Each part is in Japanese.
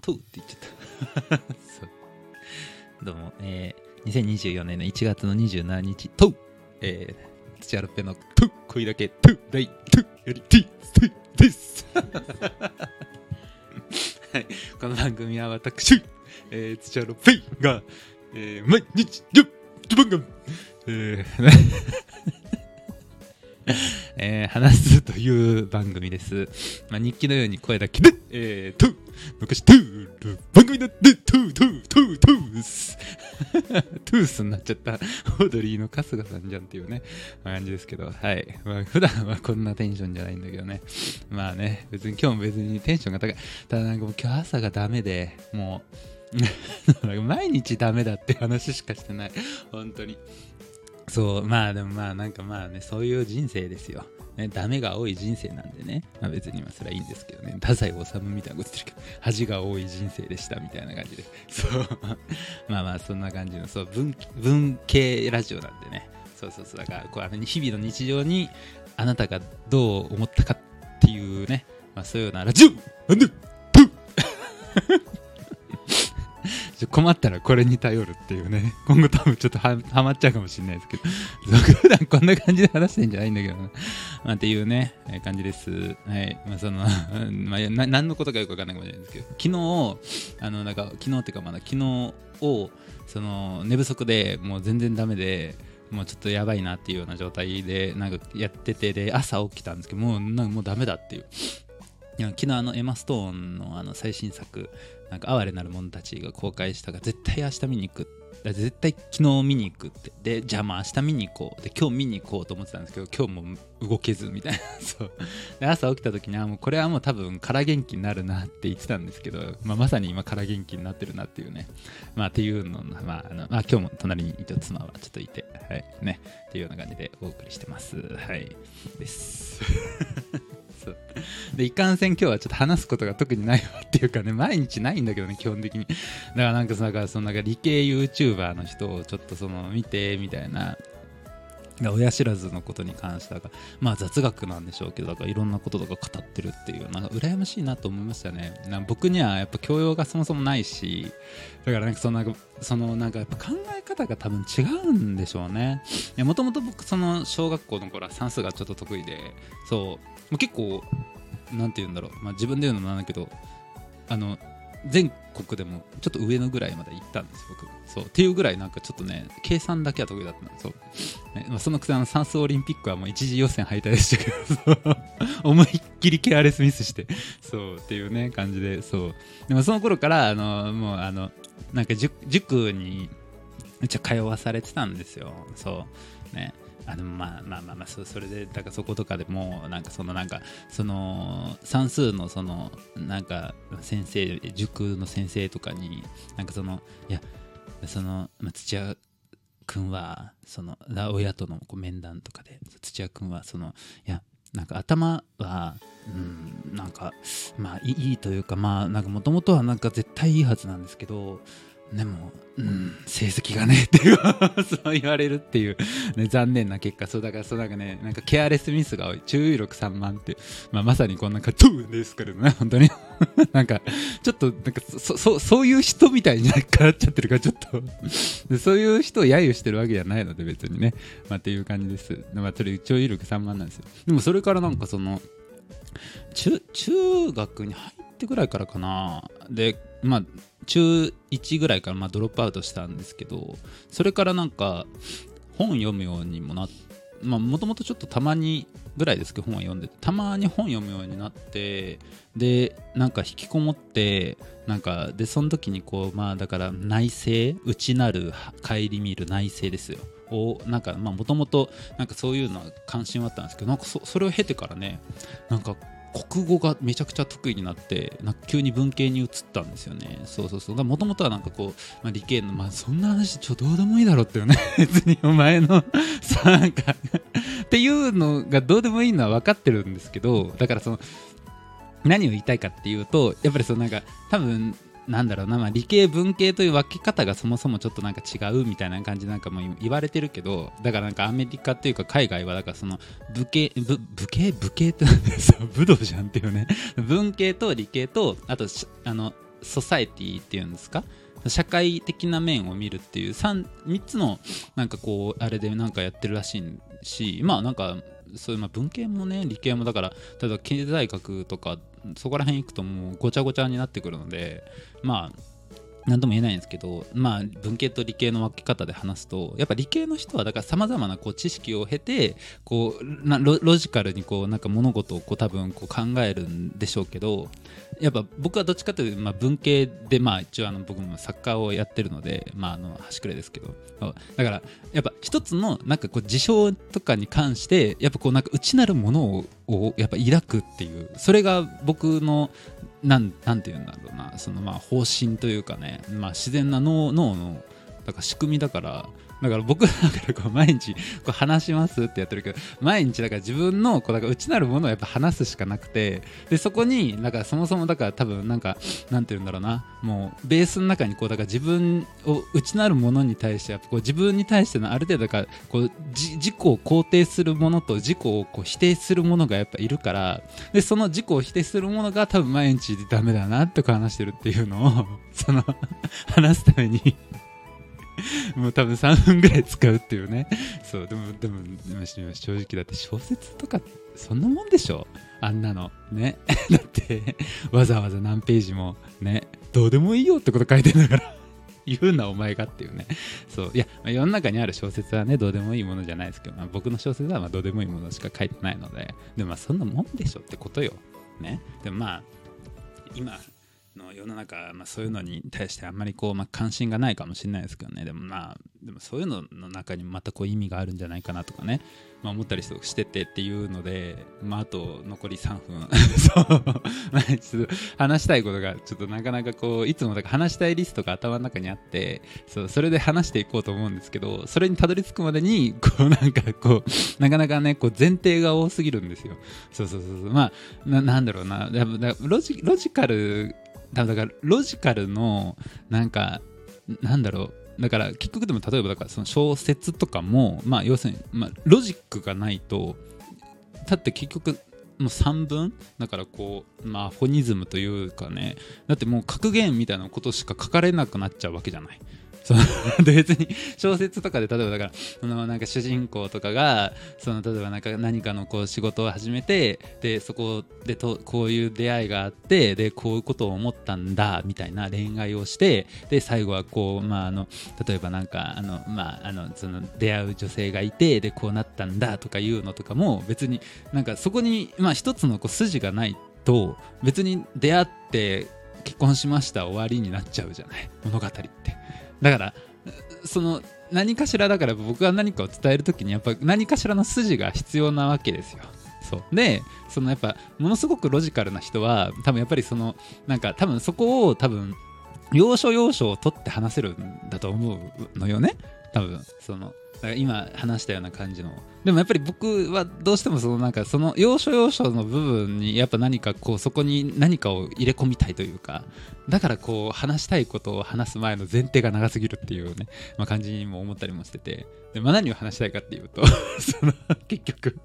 とうって言っちゃった。どうも、えー、2024年の1月の27日、とうえー、土屋ロッペのとう恋だけ、とうライ、とうより、ティス、テです。はい、この番組は私、えー、土屋ロッペが、えー、毎日、よっ、自分が、えー、えー話すという番組です。まあ、日記のように声だけで、えー、トゥ昔トゥール番組だってトゥートゥートゥートゥーストゥースになっちゃったオードリーの春日さんじゃんっていうね、感じですけど、はい。まあ、普段はこんなテンションじゃないんだけどね。まあね、別に今日も別にテンションが高い。ただなんかもう今日朝がダメで、もう、毎日ダメだって話しかしてない。本当に。そう、まあでもまあなんかまあね、そういう人生ですよ。ね、ダメが多い人生なんでね、まあ、別にまあそれはいいんですけどね、太宰治みたいなこと言ってるけど、恥が多い人生でしたみたいな感じで、そう、まあまあそんな感じの、そう、文文系ラジオなんでね、そうそうそう、だからこうあの日々の日常にあなたがどう思ったかっていうね、まあそういうようなラジオ、困ったらこれに頼るっていうね、今後多分ちょっとはまっちゃうかもしれないですけど、普段こんな感じで話してんじゃないんだけどな、まあ、っていうね、えー感じです。はい。まあ、その、まあ、な何のことかよくわかんないかもしれないですけど、昨日、あの、なんか、昨日っていうか、まだ昨日を、その、寝不足でもう全然ダメで、もうちょっとやばいなっていうような状態で、なんかやってて、で、朝起きたんですけど、もう、なんかもうダメだっていう。いや昨日あのエマ・ストーンのあの最新作「なんか哀れなる者たち」が公開したから絶対明日見に行く。絶対昨日見に行くって。でじゃあまあ明日見に行こう。で今日見に行こうと思ってたんですけど今日も動けずみたいな。そう。で朝起きた時にあもうこれはもう多分空元気になるなって言ってたんですけど、まあ、まさに今空元気になってるなっていうね。まあっていうのまああの、まあ、今日も隣に一応妻はちょっといてはい。ね。っていうような感じでお送りしてます。はい。です。そう。でいかんせん今日はちょっと話すことが特にないわっていうかね毎日ないんだけどね基本的に。だからなんかそのなんか理系 YouTuber の人をちょっとその見てみたいな。親知らずのことに関してはまあ雑学なんでしょうけどだからいろんなこととか語ってるっていうなんか羨ましいなと思いましたね。僕にはやっぱ教養がそもそもないしだからなんかそのなそのなんかやっぱ考え方が多分違うんでしょうね。もともと僕その小学校の頃は算数がちょっと得意でそう結構なんて言うんだろう、まあ、自分で言うのもなんだけどあの全国でもちょっと上のぐらいまで行ったんです僕。そうっていうぐらいなんかちょっとね計算だけは得意だったんですそう、そのくせあの算数オリンピックはもう一次予選敗退でしたけど 思いっきりケアレスミスしてそうっていうね感じでそう。でもその頃からあのもうあのなんか塾にめっちゃ通わされてたんですよ。そう。ね。あでもまあまあまあまあそそれでだからそことかでもなんかそのなんかその算数のそのなんか先生塾の先生とかになんかそのいやその、まあ、土屋君はその親とのこう面談とかで土屋君はそのいやなんか頭は、うん、なんかまあいいというかまあなんかもともとはなんか絶対いいはずなんですけどでも、うん、成績がねっていう そう言われるっていう、ね、残念な結果。そうだからそうなんかねなんかケアレスミスが多い。注意力3万って、まあ、まさにこんなかトゥーですからね本当に。なんかちょっとなんかそそそういう人みたいになっちゃってるからちょっと。そういう人を揶揄してるわけじゃないので別にね、まあ、っていう感じです、まあ、それ注意力3万なんですよ。でもそれからなんかその中中学に入ってぐらいからかな。でまあ中1ぐらいからまあドロップアウトしたんですけどそれからなんか本読むようにもなまあもともとちょっとたまにぐらいですけど本は読んでてたまに本読むようになってでなんか引きこもってなんかでその時にこうまあだから内省内なる顧みる内省ですよ。をなんかまあもともとなんかそういうのは関心はあったんですけどなんかそそれを経てからねなんか国語がめちゃくちゃ得意になってなんか急に文系に移ったんですよね。そうそうそう。もともとはなんかこう、まあ、理系のまあそんな話ちょどうでもいいだろうってよね。別にお前のさなんかっていうのがどうでもいいのは分かってるんですけどだからその何を言いたいかっていうとやっぱりそのなんか多分なんだろうな、まあ、理系文系という分け方がそもそもちょっとなんか違うみたいな感じなんかも言われてるけどだからなんかアメリカっていうか海外はだからその武系武武系武系ってなんだよ。そう武道じゃんっていうね。文系と理系とあとあのソサエティっていうんですか？社会的な面を見るっていう 3, 3つのなんかこうあれでなんかやってるらしいしまあなんかそういうまあ文系もね理系もだから例えば経済学とかそこら辺行くともうごちゃごちゃになってくるのでまあ何とも言えないんですけど、まあ、文系と理系の分け方で話すとやっぱ理系の人はだからさまざまなこう知識を経てこうなロロジカルにこうなんか物事をこう多分こう考えるんでしょうけどやっぱ僕はどっちかというと、まあ、文系で、まあ、一応あの僕もサッカーをやってるので、まあ、あの端くれですけど。だからやっぱ一つのなんかこう事象とかに関してやっぱこうなんか内なるものををやっぱ抱くっていうそれが僕のなんなんていうんだろうな。そのまあ方針というかね、まあ、自然な脳脳のだか仕組みだからだから僕だからこう毎日こう話しますってやってるけど毎日だから自分のこうだから内なるものをやっぱ話すしかなくてでそこになんかそもそもだから多分なんかなんて言うんだろうなもうベースの中にこうだから自分を内なるものに対してやっぱこう自分に対してのある程度だかこう自己を肯定するものと自己をこう否定するものがやっぱいるからでその自己を否定するものが多分毎日ダメだなって話してるっていうのをその話すためにもう多分3分ぐらい使うっていうね。そう、でも、でも、正直だって小説とか、そんなもんでしょ？あんなの。ね。だって、わざわざ何ページも、ね、どうでもいいよってこと書いてんだから。言うな、お前がっていうね。そう。いや、世の中にある小説はね、どうでもいいものじゃないですけど、まあ、僕の小説はまどうでもいいものしか書いてないので、でもまあそんなもんでしょってことよ。ね。でもまあ、今、の世の中、まあ、そういうのに対してあんまりこう、まあ、関心がないかもしれないですけどね。でもまあでもそういうのの中にまたこう意味があるんじゃないかなとかね、まあ、思ったりしててっていうので、まあ、あと残り3分。そう、ちょっと話したいことがちょっとなかなかこういつもだから話したいリストが頭の中にあってそうそれで話していこうと思うんですけどそれにたどり着くまでにこうなんかこう なかなかねこう前提が多すぎるんですよ。そうそうそうそう。まあなんだろうな。ロジロジカルだからロジカルのなんかなんだろう。だから結局でも例えばだからその小説とかもまあ要するに、まあ、ロジックがないとだって結局もう3分？だからこうまあフォニズムというかね。だってもう格言みたいなことしか書かれなくなっちゃうわけじゃない。その 別に小説とかで例えばだからそのなんか主人公とかがその例えばなんか何かのこう仕事を始めてでそこでとこういう出会いがあってでこういうことを思ったんだみたいな恋愛をしてで最後はこうまああの例えばなんかあのまああのその出会う女性がいてでこうなったんだとかいうのとかも別になんかそこにまあ一つのこう筋がないと別に出会って結婚しました終わりになっちゃうじゃない物語って。だからその何かしらだから僕が何かを伝える時にやっぱ何かしらの筋が必要なわけですよ。そうでそのやっぱものすごくロジカルな人は多分やっぱりそのなんか多分そこを多分要所要所を取って話せるんだと思うのよね多分その今話したような感じの。でもやっぱり僕はどうしてもそのなんかその要所要所の部分にやっぱ何かこうそこに何かを入れ込みたいというかだからこう話したいことを話す前の前提が長すぎるっていうね、まあ、感じにも思ったりもしてて。で、まあ、何を話したいかっていうと その結局。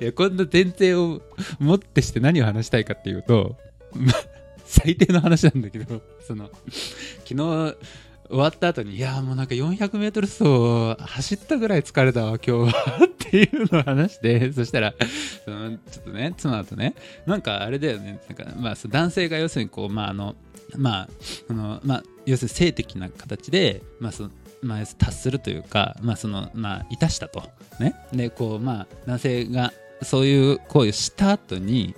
いやこんな前提をもってして何を話したいかっていうと、まあ、最低の話なんだけどその昨日終わった後に、いやもうなんか400メートル走走ったぐらい疲れたわ、今日はっていうのを話して、そしたら、そのちょっとね、妻とね、なんかあれだよね、なんかまあ男性が要するにこう、まああの、まあ、その、まあ、要するに性的な形で、まあその、まあ、達するというか、まあその、まあ、いたしたと。ね。で、こう、まあ、男性がそういう行為をした後に、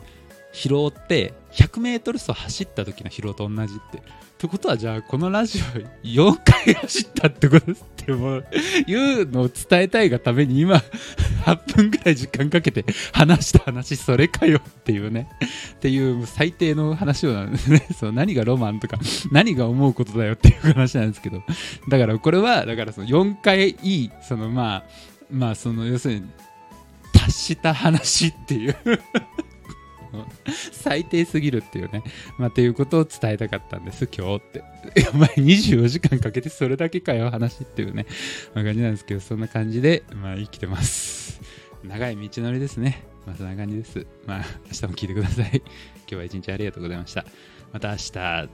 疲労って100メートル走走った時の疲労と同じって。ってことはじゃあこのラジオ4回走ったってことですってもう言うのを伝えたいがために今 8分ぐらい時間かけて話した話それかよっていうね。っていう最低の話をなんですね。そう何がロマンとか何が思うことだよっていう話なんですけど。だからこれはだからその4回いいそのまあまあその要するに達した話っていう。最低すぎるっていうね。まあ、ということを伝えたかったんです、今日って。お前24時間かけてそれだけかよ、話っていうね、まあ、感じなんですけど、そんな感じで、まあ、生きてます。長い道のりですね。まあそんな感じです。まあ明日も聞いてください。今日は一日ありがとうございました。また明日っ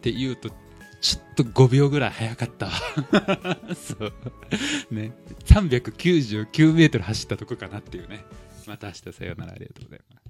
て言うと、ちょっと5秒ぐらい早かったわ。そう。ね。399メートル走ったとこかなっていうね。また明日さようならありがとうございます。